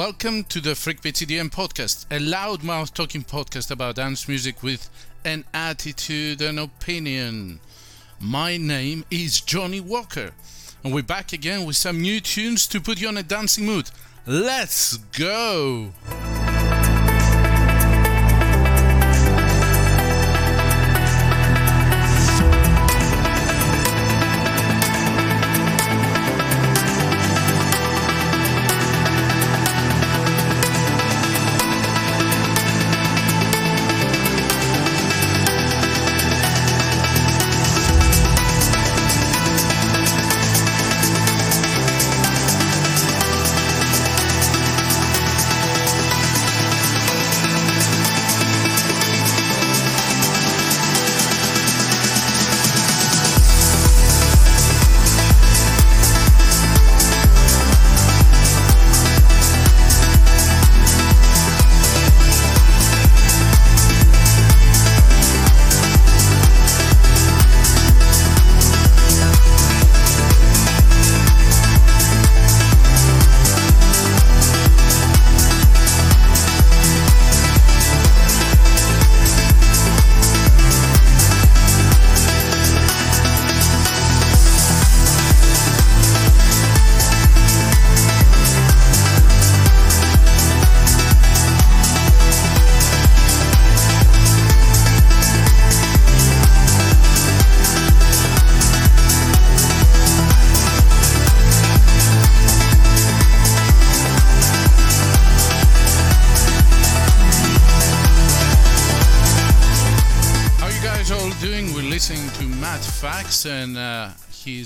Welcome to the Freakbeat EDM podcast, a loudmouth talking podcast about dance music with an attitude and opinion. My name is Johnny Walker, and we're back again with some new tunes to put you on a dancing mood. Let's go!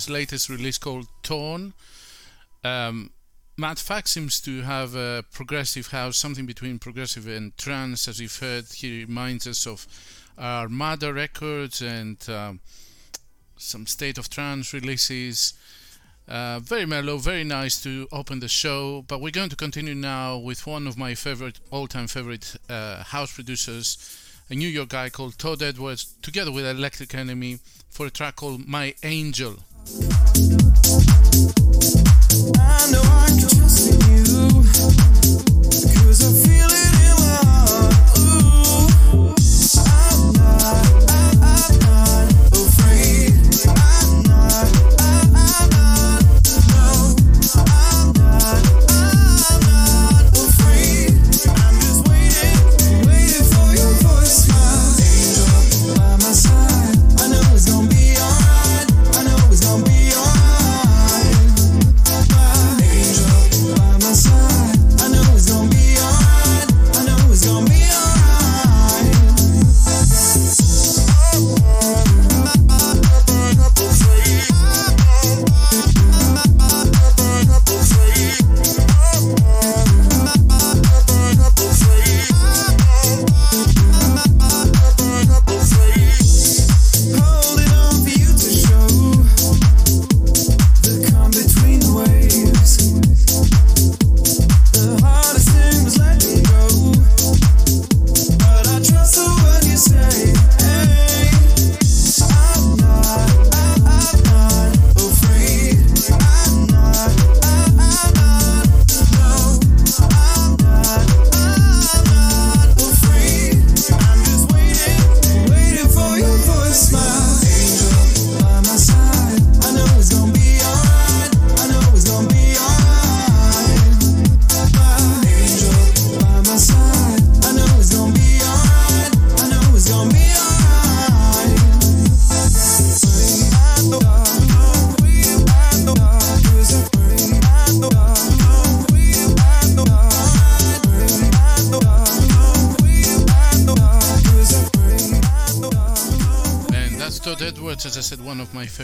His latest release called Torn. Um, Matt Fax seems to have a progressive house, something between progressive and trance. As you've heard, he reminds us of Armada Records and um, some State of Trance releases. Uh, very mellow, very nice to open the show. But we're going to continue now with one of my favorite, all-time favorite uh, house producers, a New York guy called Todd Edwards, together with Electric Enemy, for a track called My Angel. I know I I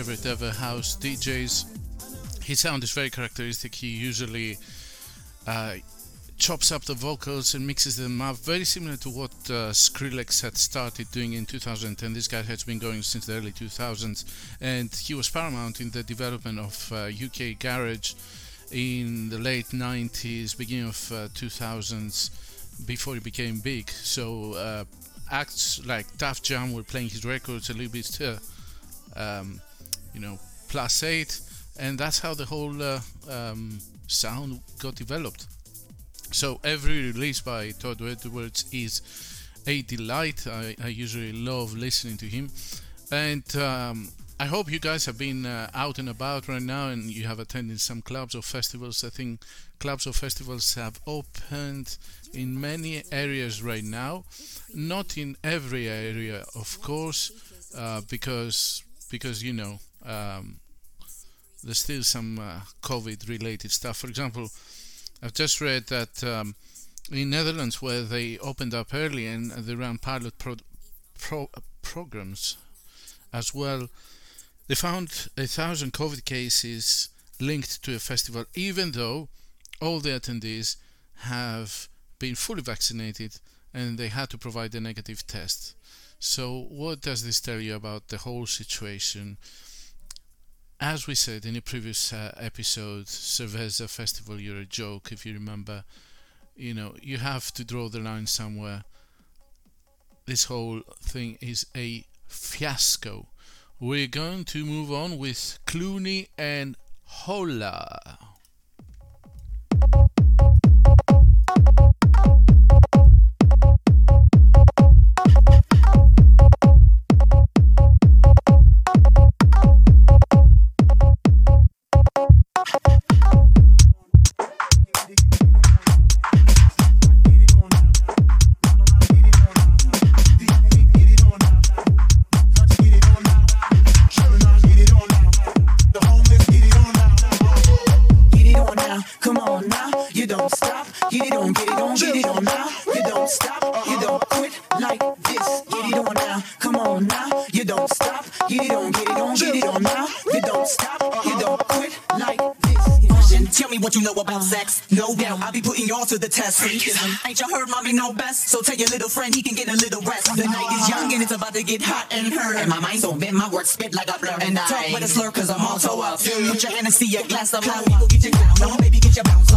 favorite ever house DJs. His sound is very characteristic. He usually uh, chops up the vocals and mixes them up, very similar to what uh, Skrillex had started doing in 2010. This guy has been going since the early 2000s, and he was paramount in the development of uh, UK garage in the late 90s, beginning of uh, 2000s, before he became big. So uh, acts like Tuff Jam were playing his records a little bit, uh, um, you know, plus eight. and that's how the whole uh, um, sound got developed. So every release by Todd Edwards is a delight. I, I usually love listening to him, and um, I hope you guys have been uh, out and about right now, and you have attended some clubs or festivals. I think clubs or festivals have opened in many areas right now, not in every area, of course, uh, because because you know um, there's still some uh, COVID-related stuff. For example, I've just read that um, in Netherlands, where they opened up early and they ran pilot pro- pro- programs as well, they found a thousand COVID cases linked to a festival, even though all the attendees have been fully vaccinated and they had to provide a negative test. So, what does this tell you about the whole situation? As we said in a previous uh, episode, Cerveza Festival, you're a joke, if you remember. You know, you have to draw the line somewhere. This whole thing is a fiasco. We're going to move on with Clooney and Hola. To the test. Ain't you heard mommy know best? So tell your little friend he can get a little rest. The night is young and it's about to get hot and hurt. And my mind's on bent, my words spit like a blur. And I talk with a slur cause I'm all so up. Put your hand and see a glass of low. People get your clown on, baby get your bounce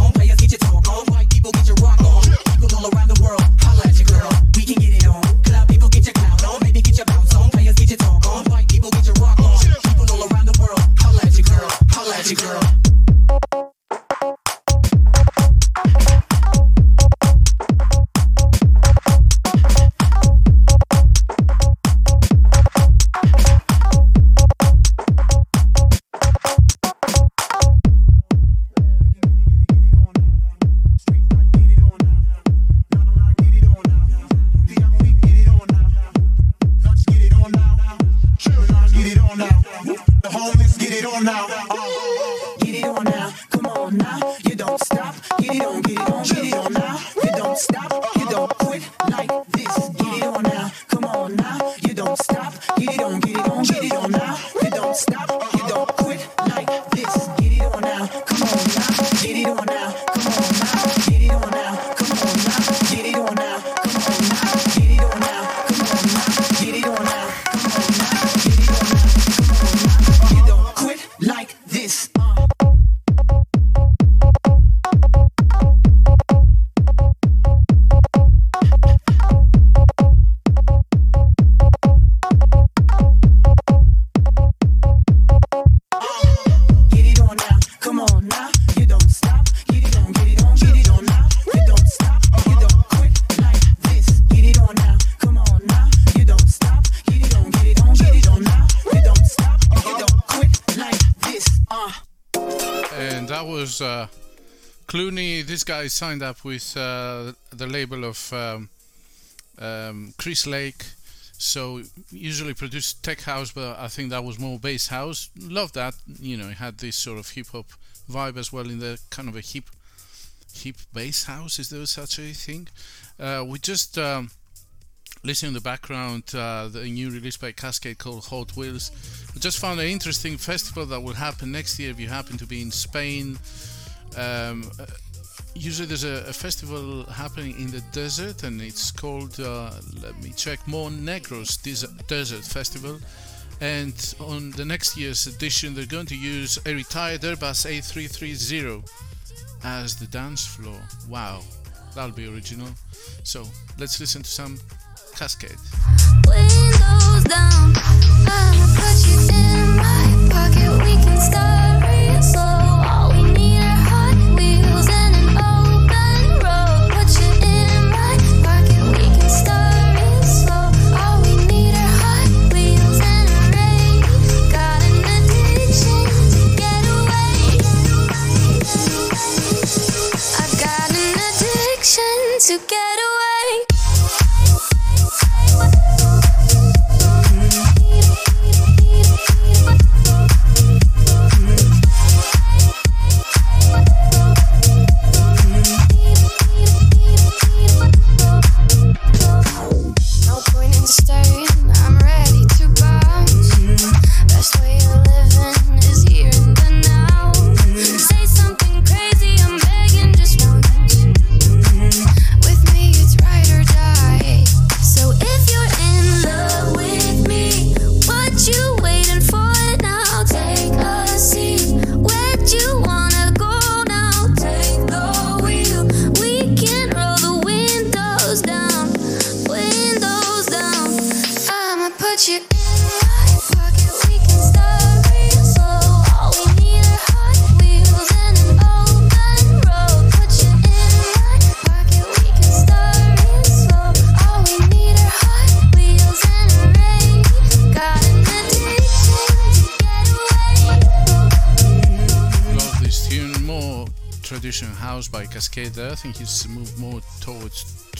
Guy signed up with uh, the label of um, um, Chris Lake, so usually produced tech house, but I think that was more bass house. Love that, you know, it had this sort of hip hop vibe as well in the kind of a hip hip bass house. Is there such a thing? Uh, we just. Um, Listening in the background, uh, the new release by Cascade called Hot Wheels. I just found an interesting festival that will happen next year if you happen to be in Spain. Um, usually there's a, a festival happening in the desert and it's called, uh, let me check, Monegros Des- Desert Festival. And on the next year's edition, they're going to use a retired Airbus A330 as the dance floor. Wow, that'll be original. So let's listen to some Cascade.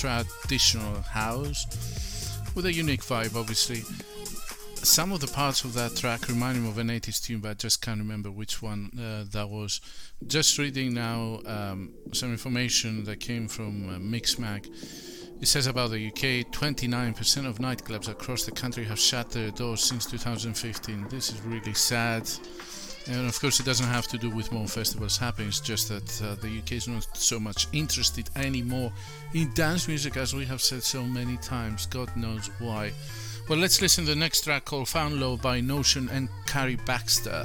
Traditional house with a unique vibe, obviously. Some of the parts of that track remind me of an 80s tune, but I just can't remember which one uh, that was. Just reading now um, some information that came from uh, Mixmag. It says about the UK 29% of nightclubs across the country have shut their doors since 2015. This is really sad. And of course, it doesn't have to do with more festivals happening, it's just that uh, the UK is not so much interested anymore in dance music as we have said so many times. God knows why. Well, let's listen to the next track called Found Love by Notion and Carrie Baxter.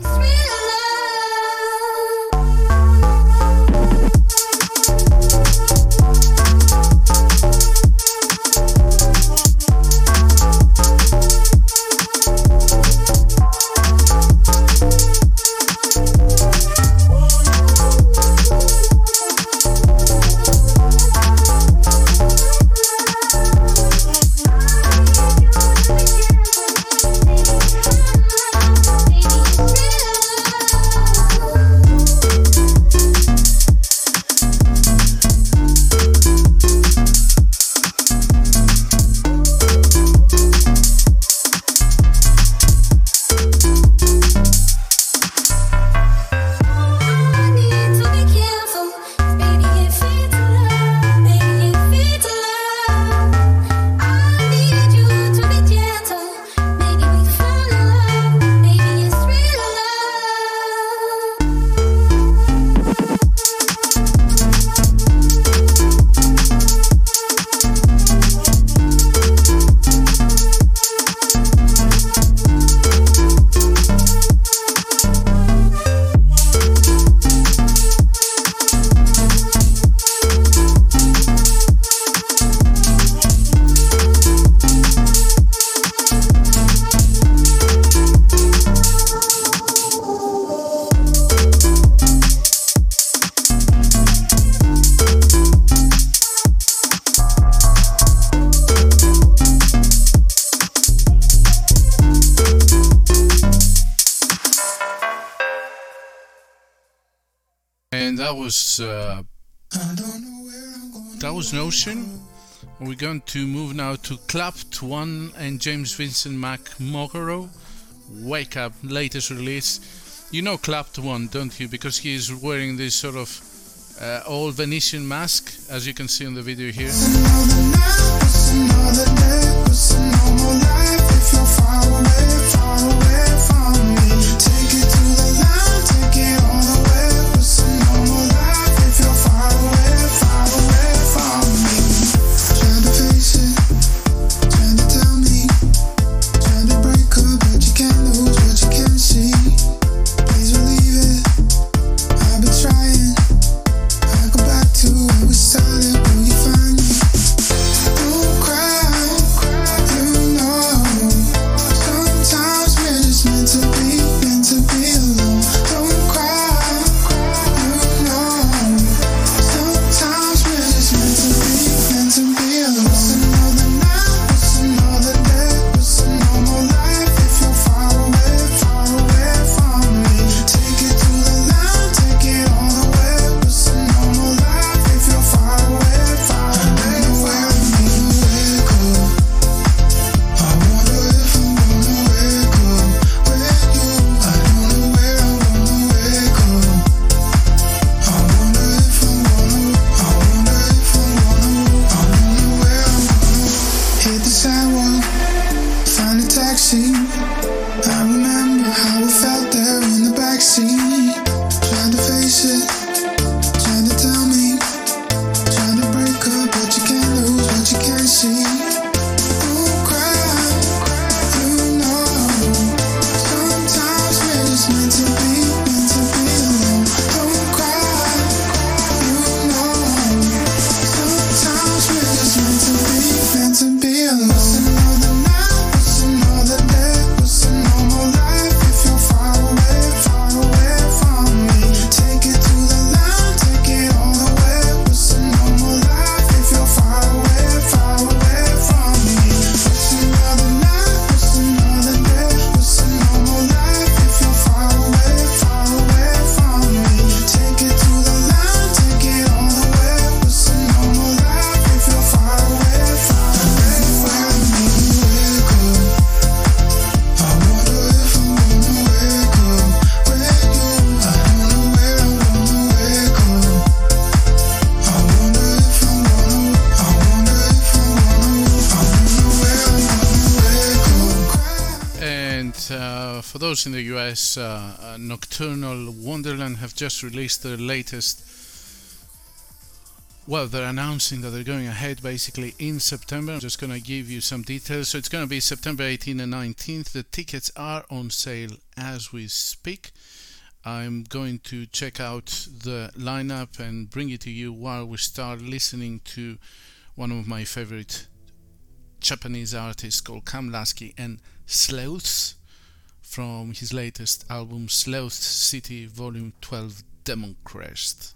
And that was uh, that was Notion. We're going to move now to Claptone and James Vincent McMorrow. Wake Up, latest release. You know Claptone, don't you? Because he is wearing this sort of uh, old Venetian mask, as you can see in the video here. Started, those in the US, uh, uh, Nocturnal Wonderland have just released their latest. Well, they're announcing that they're going ahead basically in September. I'm just going to give you some details. So it's going to be September 18th and 19th. The tickets are on sale as we speak. I'm going to check out the lineup and bring it to you while we start listening to one of my favorite Japanese artists called Cam Lasky and Sleuths from his latest album Sleuth City Volume 12 Demon Crest.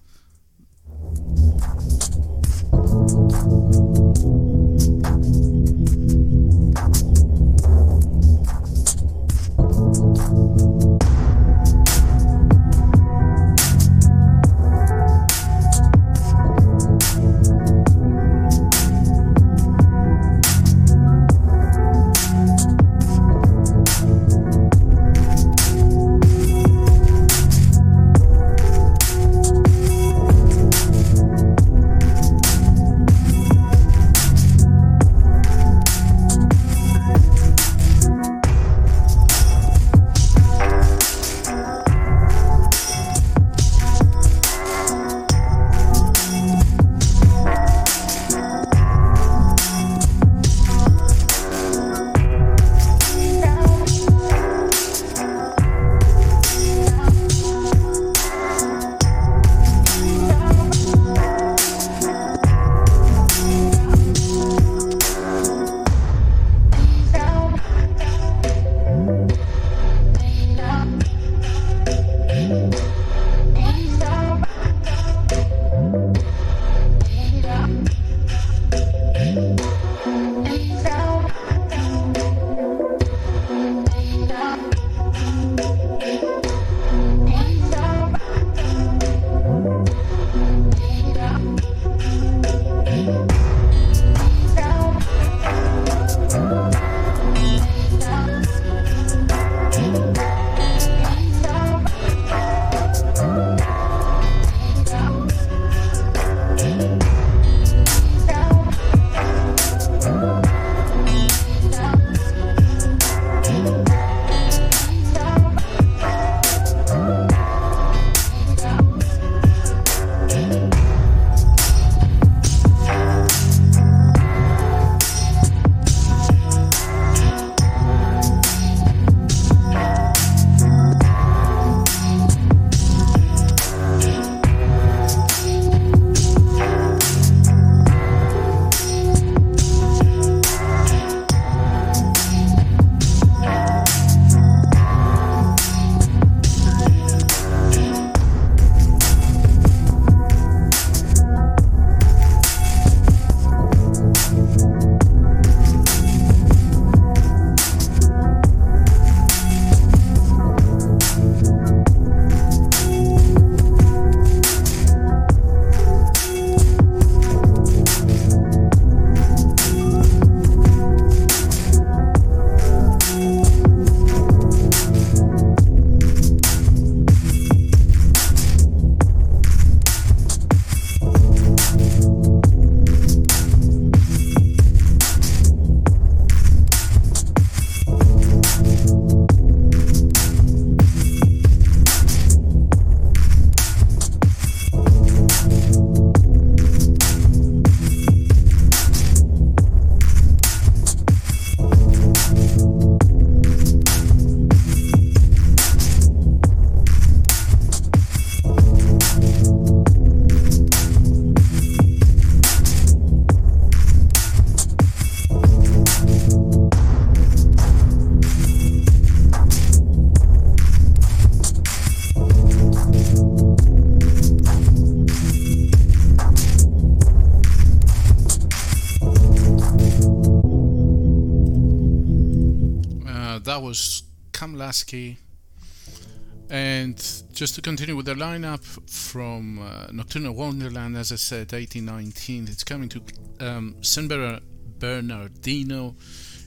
And just to continue with the lineup from uh, Nocturnal Wonderland, as I said, 1819, it's coming to um, San Bernardino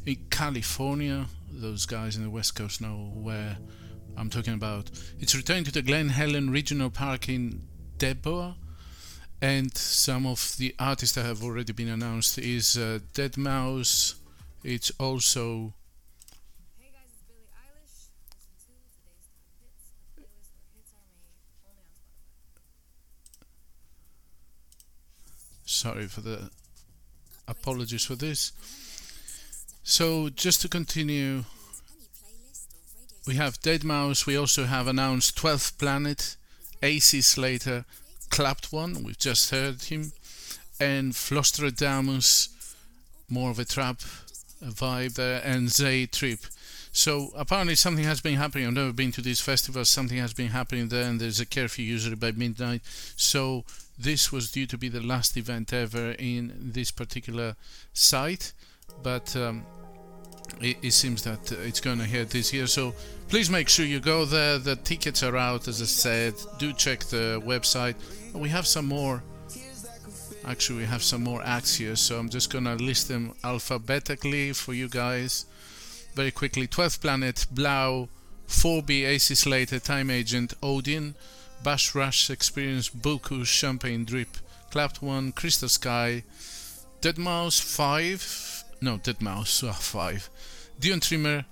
in California. Those guys in the West Coast know where I'm talking about. It's returning to the Glen Helen Regional Park in Devore. And some of the artists that have already been announced is uh, Dead Mouse. It's also Hey guys, it's Billie Eilish. Listen Sorry for the apologies for this. So just to continue, we have Dead Mouse. We also have announced 12th Planet, AC Slater, Claptone. We've just heard him, and Flosstradamus, more of a trap vibe there, and Zay Trip. So apparently something has been happening. I've never been to these festivals. Something has been happening there, and there's a curfew usually by midnight. So this was due to be the last event ever in this particular site, but um, it, it seems that it's going ahead this year. So please make sure you go there. The tickets are out, as I said. Do check the website. We have some more. Actually, we have some more acts here, so I'm just gonna list them alphabetically for you guys very quickly 12th Planet, 3LAU, 4B, AC Slater, Time Agent, Audien, Bassrush Experience, Boku, Champagne Drip, Claptone, Crystal Sky, Dead Mouse 5, no, Dead Mouse uh, 5, Dion Timmer,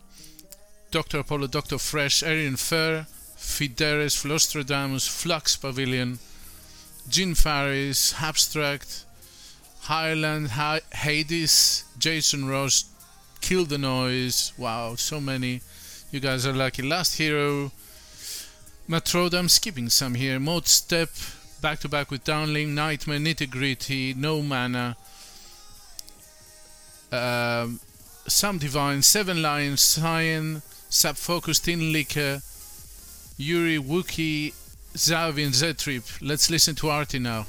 Dr. Apollo, Dr. Fresch, Arian Fair, Fideres, Flosstradamus, Flux Pavilion, Gene Faris, Abstract, Highland, Hi- Hades, Jason Ross, Kill the Noise. Wow, so many. You guys are lucky. Last Hero, Matroda. I'm skipping some here. Modestep, back to back with Downlink, Nightmare, Nitty Gritty, No Mana. Um, Sam Divine, Seven Lions, Cyan, Sub Focus, Tinlicker, Yuri, Wookie, Zavi, and Z Trip. Let's listen to Artie now.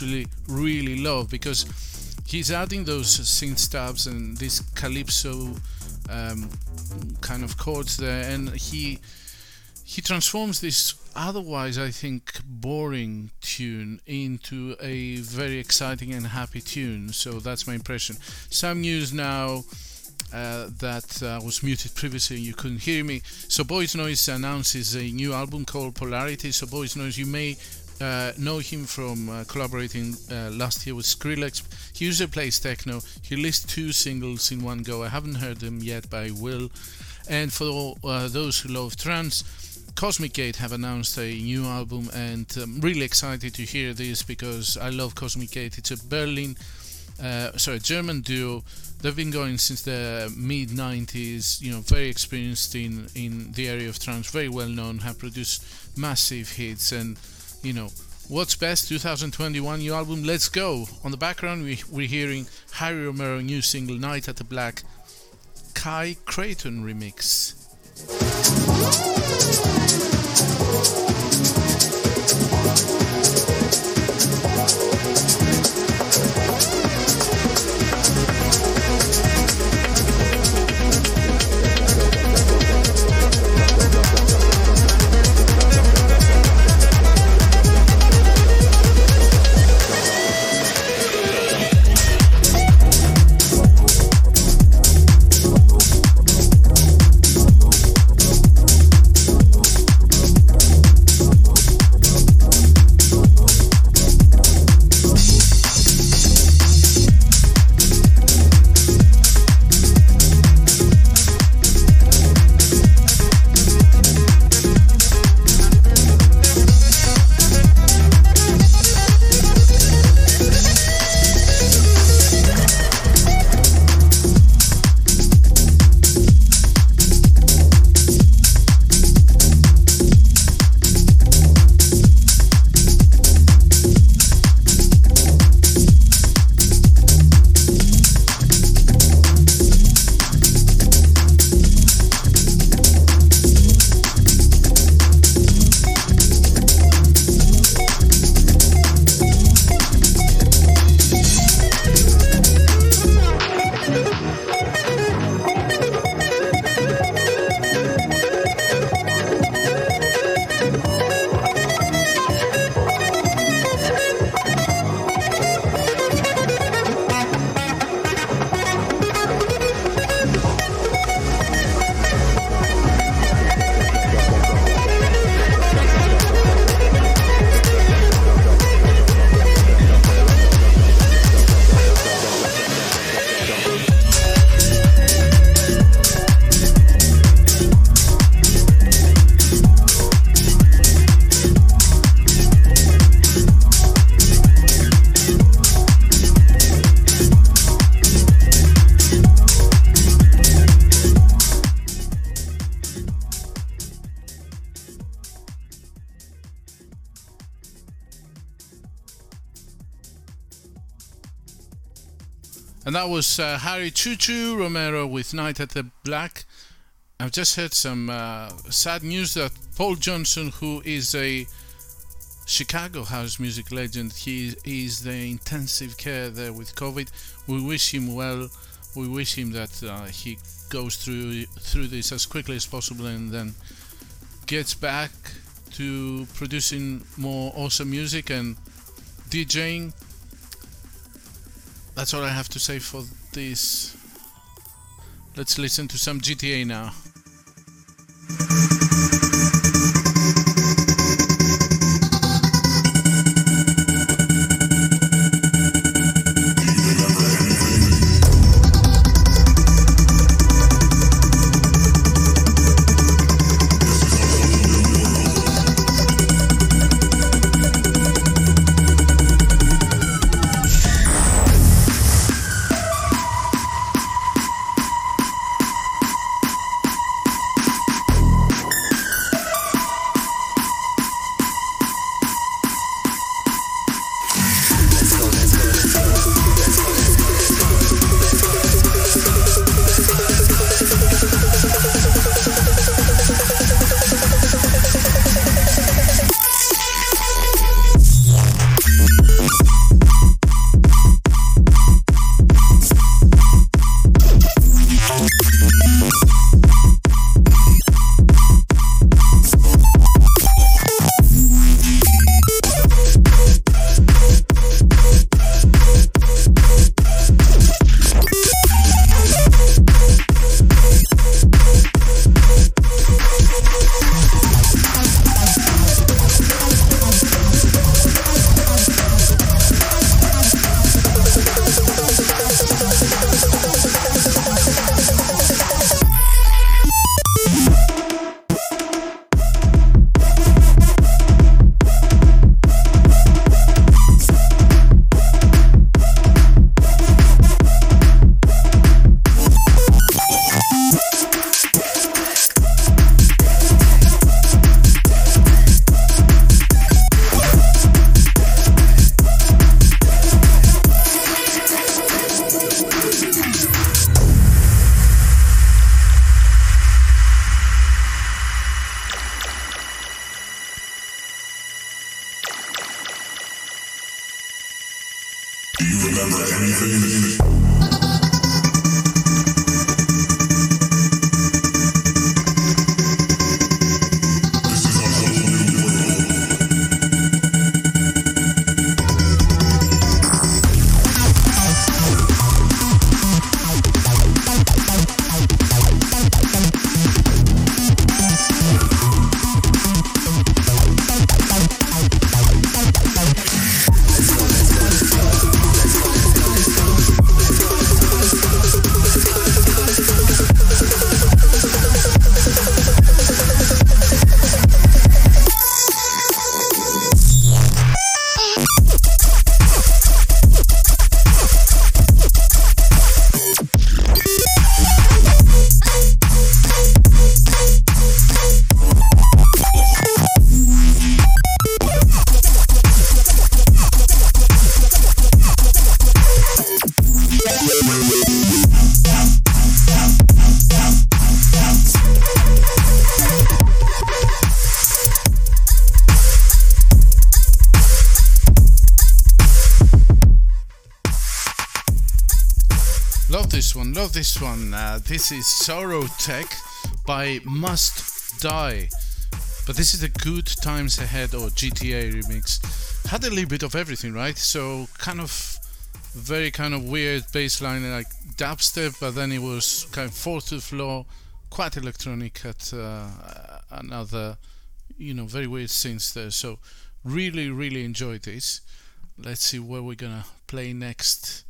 Actually really love because he's adding those synth stabs and this calypso um, kind of chords there, and he he transforms this otherwise I think boring tune into a very exciting and happy tune. So that's my impression. Some news now. Uh, that uh, was muted previously and you couldn't hear me. So Boys Noize announces a new album called Polarity. So Boys Noize, you may uh, know him from uh, collaborating uh, last year with Skrillex. He usually plays techno. He released two singles in one go. I haven't heard them yet, but I will. And for uh, those who love trance, Cosmic Gate have announced a new album, and I'm really excited to hear this because I love Cosmic Gate. It's a Berlin, uh, sorry, German duo. They've been going since the mid 90s. You know, very experienced in in the area of trance, very well known. Have produced massive hits, and you know. What's best 2021 new album? Let's go. On the background, we, we're hearing Harry Romero new single Night at the Black, Kai Creighton remix. That was uh, Harry Choo Romero with Night at the Black. I've just heard some uh, sad news that Paul Johnson, who is a Chicago house music legend, he is the intensive care there with COVID. We wish him well. We wish him that uh, he goes through through this as quickly as possible and then gets back to producing more awesome music and DJing that's all I have to say for this. Let's listen to some GTA now. Love this one. Uh, this is Sorrow Tech by Must Die. But this is the Good Times Ahead or GTA remix. Had a little bit of everything, right? So kind of very kind of weird bass line like dubstep, but then it was kind of fourth to floor, quite electronic at uh, another, you know, very weird synths there. So really, really enjoyed this. Let's see where we're gonna play next.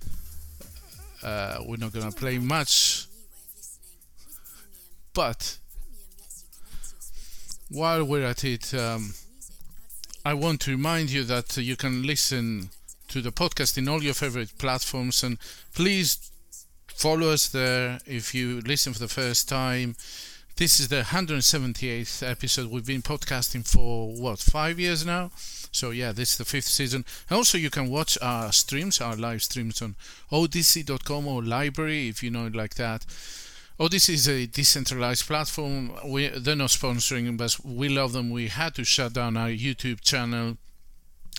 Uh, we're not gonna play much, but while we're at it, um, I want to remind you that you can listen to the podcast in all your favorite platforms, and please follow us there if you listen for the first time. This is the 178th episode. We've been podcasting for what five years now. So yeah, this is the fifth season. Also, you can watch our streams, our live streams on odysee.com or LBRY if you know it like that. Odysee is a decentralized platform. We, they're not sponsoring, but we love them. We had to shut down our YouTube channel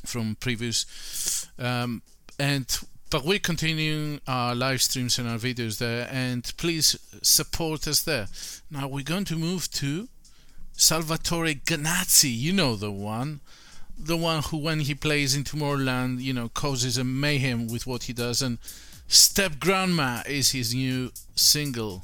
from previous, um, and but we're continuing our live streams and our videos there. And please support us there. Now we're going to move to Salvatore Ganacci. You know the one the one who, when he plays in Tomorrowland, you know, causes a mayhem with what he does. And Step Grandma is his new single.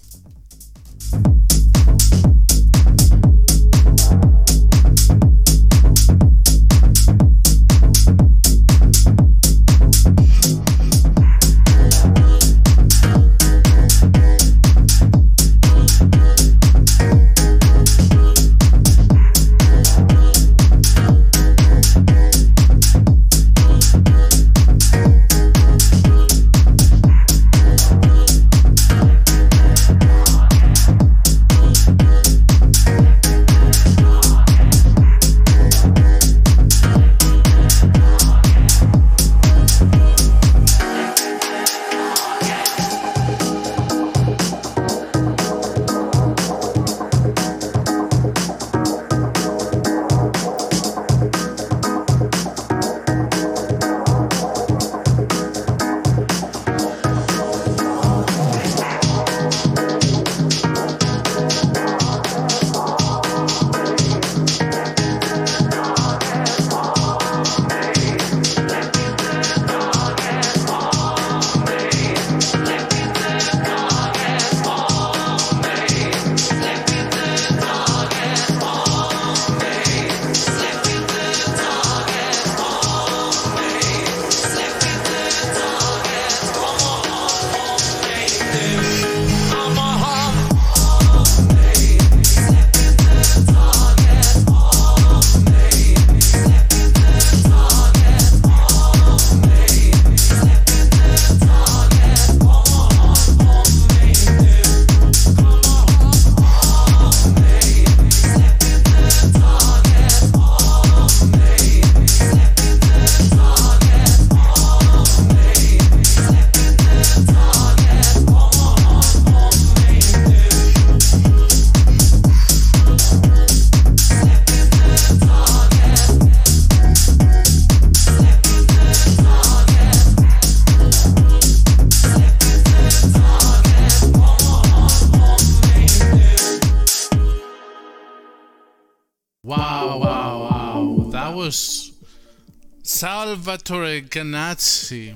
Ganacci.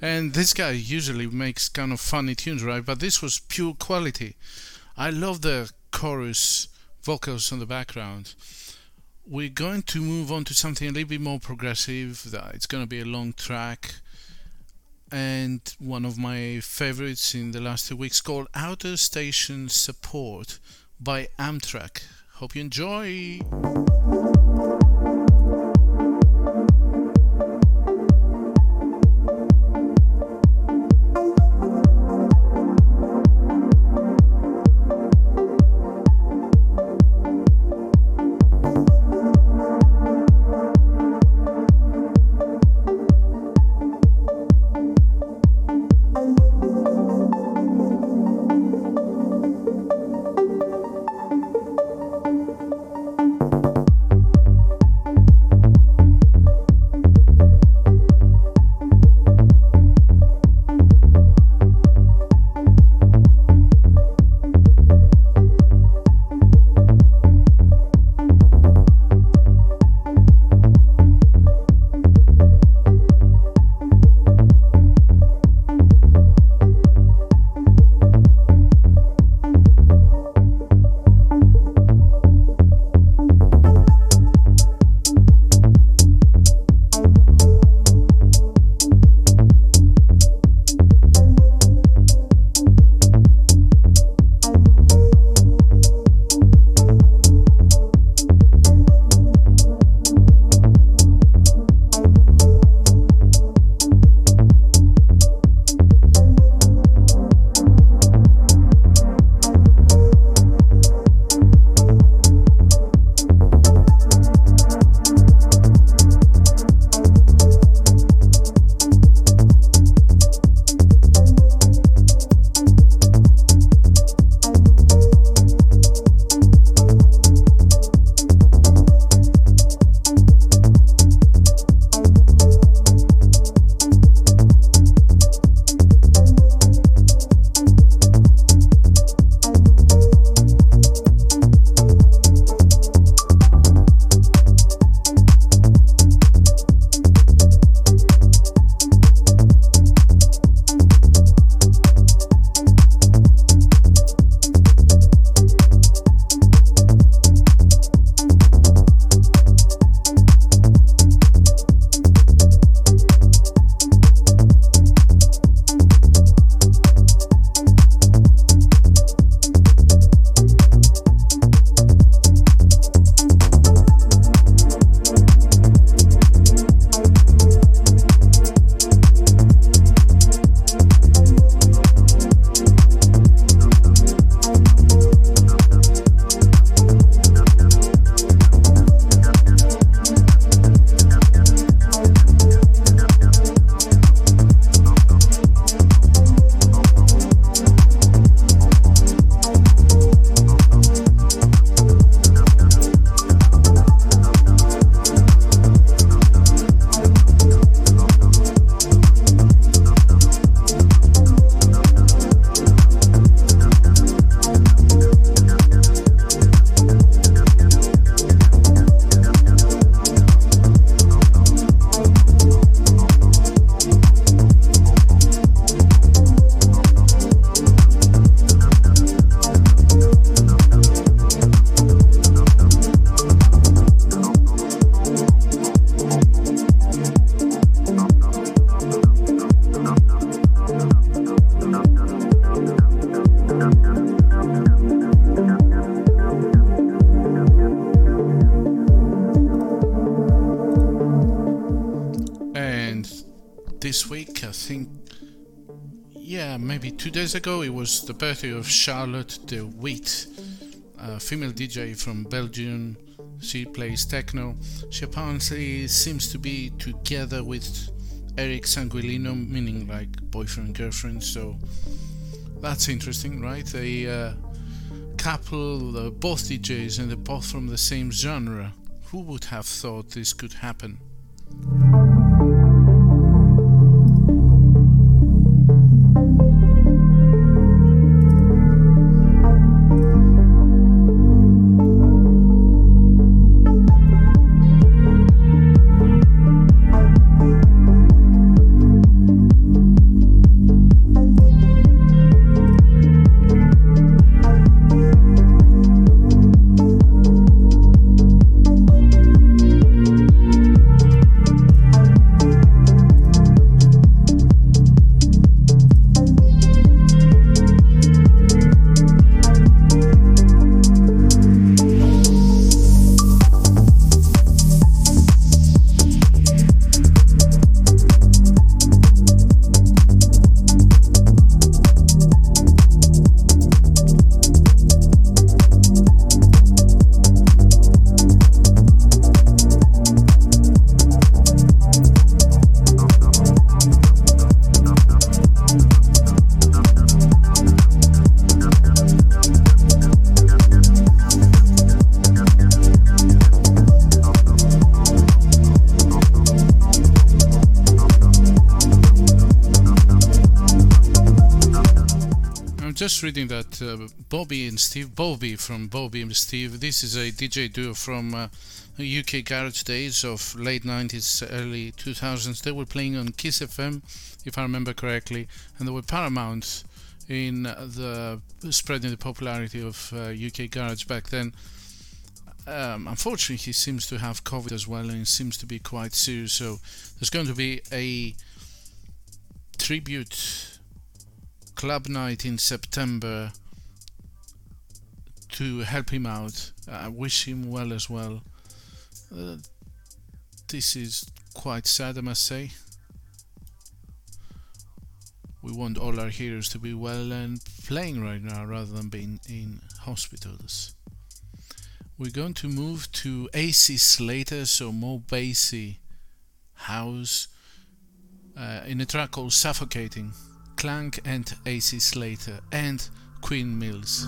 And this guy usually makes kind of funny tunes, right? But this was pure quality. I love the chorus vocals on the background. We're going to move on to something a little bit more progressive. Uh, it's going to be a long track. And one of my favorites in the last two weeks called Outer Station Support by Amtrac. Hope you enjoy. Ago, it was the birthday of Charlotte de Witte, a female DJ from Belgium. She plays techno. She apparently seems to be together with Eric Sangiuliano, meaning like boyfriend girlfriend. So that's interesting, right? A uh, couple, uh, both DJs, and they're both from the same genre. Who would have thought this could happen? Steve, Bobby from Bobby and Steve, this is a DJ duo from uh, UK garage days of late 90s, early 2000s. They were playing on Kiss FM, if I remember correctly, and they were paramount in the spreading the popularity of uh, UK garage back then. Um, unfortunately, he seems to have COVID as well, and seems to be quite serious. So there's going to be a tribute club night in September to help him out. I wish him well as well. Uh, this is quite sad, I must say. We want all our heroes to be well and playing right now rather than being in hospitals. We're going to move to AC Slater, so more bassy house, uh, in a track called Suffocating. Clank and AC Slater and Queen Mills.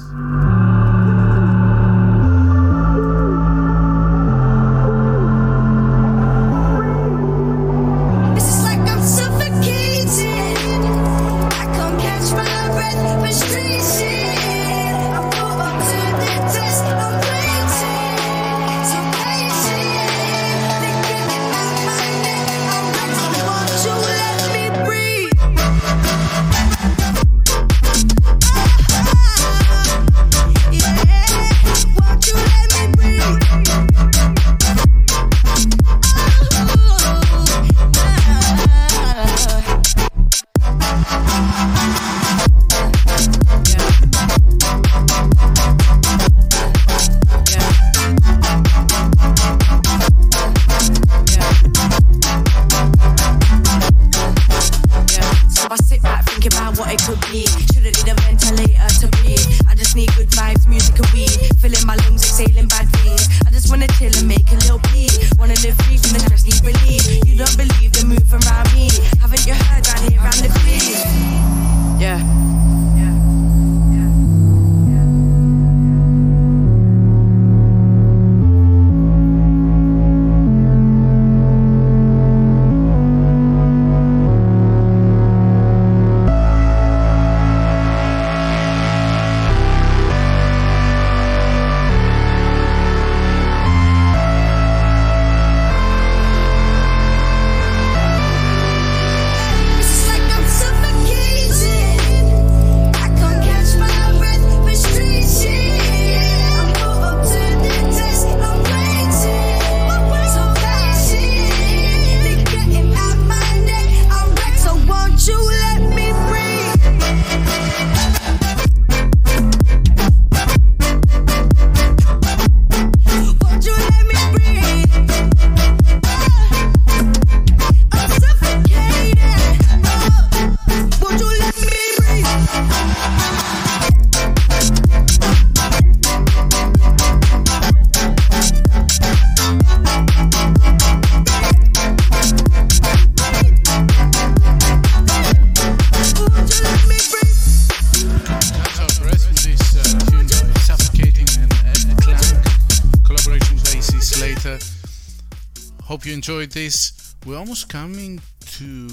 Coming to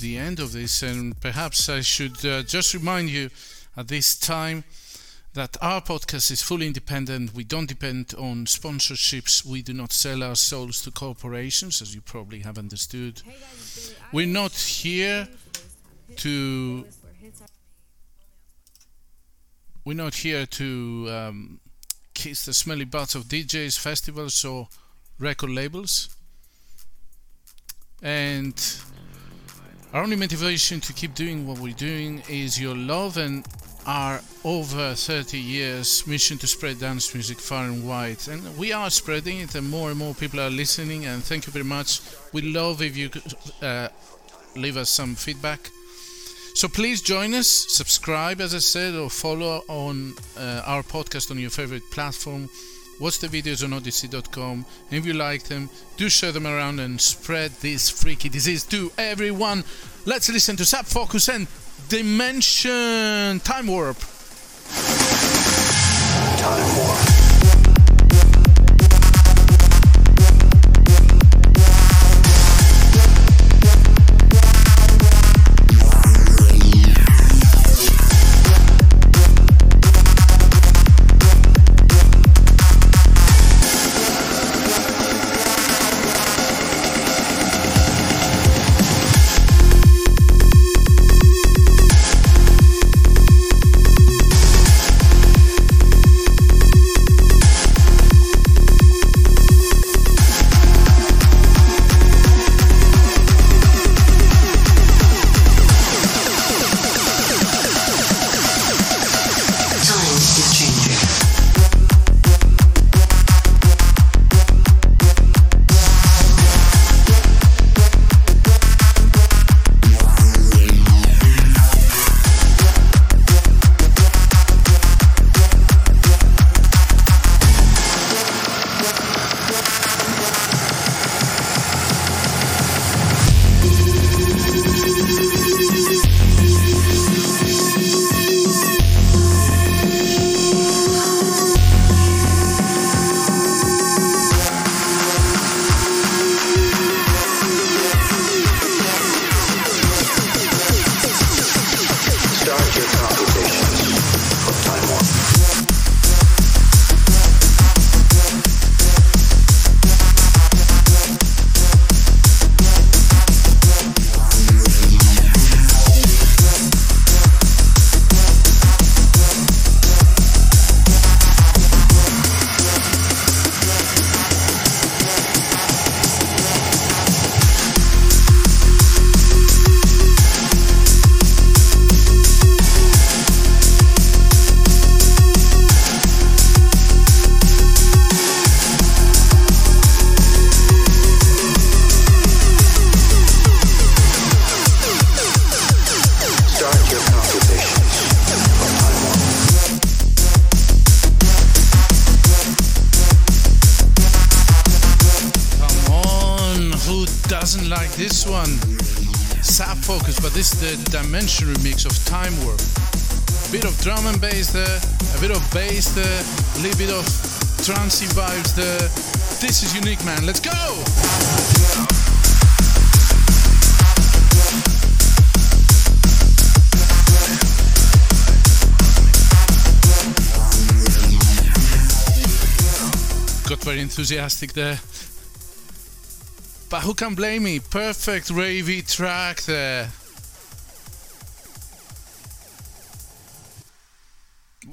the end of this, and perhaps I should uh, just remind you at this time that our podcast is fully independent. We don't depend on sponsorships. We do not sell our souls to corporations, as you probably have understood. We're not here to we're not here to um, kiss the smelly butts of DJs, festivals, or record labels. And our only motivation to keep doing what we're doing is your love and our over 30 years mission to spread dance music far and wide. And we are spreading it, and more and more people are listening. And thank you very much. We love if you could, uh, leave us some feedback. So please join us, subscribe, as I said, or follow on uh, our podcast on your favorite platform. Watch the videos on odysee.com. And if you like them, do share them around and spread this freaky disease to everyone. Let's listen to Sub Focus and Dimension Time Warp. Won't and bass there, a bit of bass there, a little bit of trancey vibes there. This is unique, man. Let's go! Got very enthusiastic there. But who can blame me? Perfect ravey track there.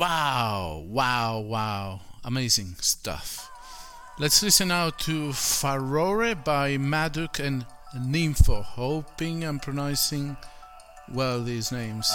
Wow, wow, wow. Amazing stuff. Let's listen now to Farore by Maduk and Nymfo. Hoping I'm pronouncing well these names.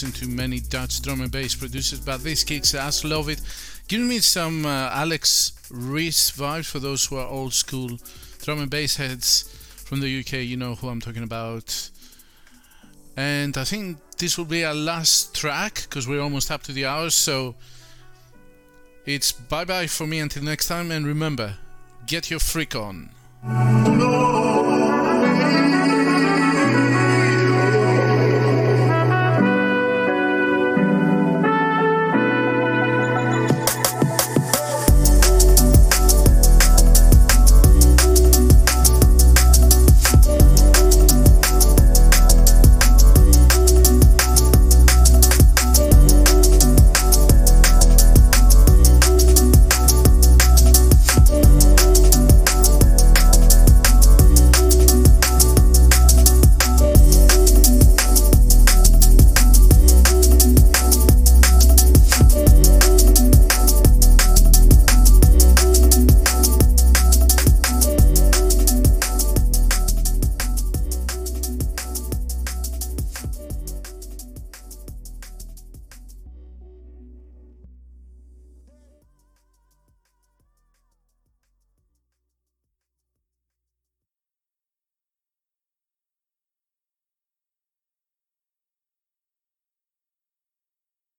Listen to many Dutch drum and bass producers, but this kicks ass. Love it. Give me some uh, Alex Reece vibes for those who are old school drum and bass heads from the UK. You know who I'm talking about. And I think this will be our last track because we're almost up to the hour. So it's bye bye for me until next time. And remember, get your freak on. No.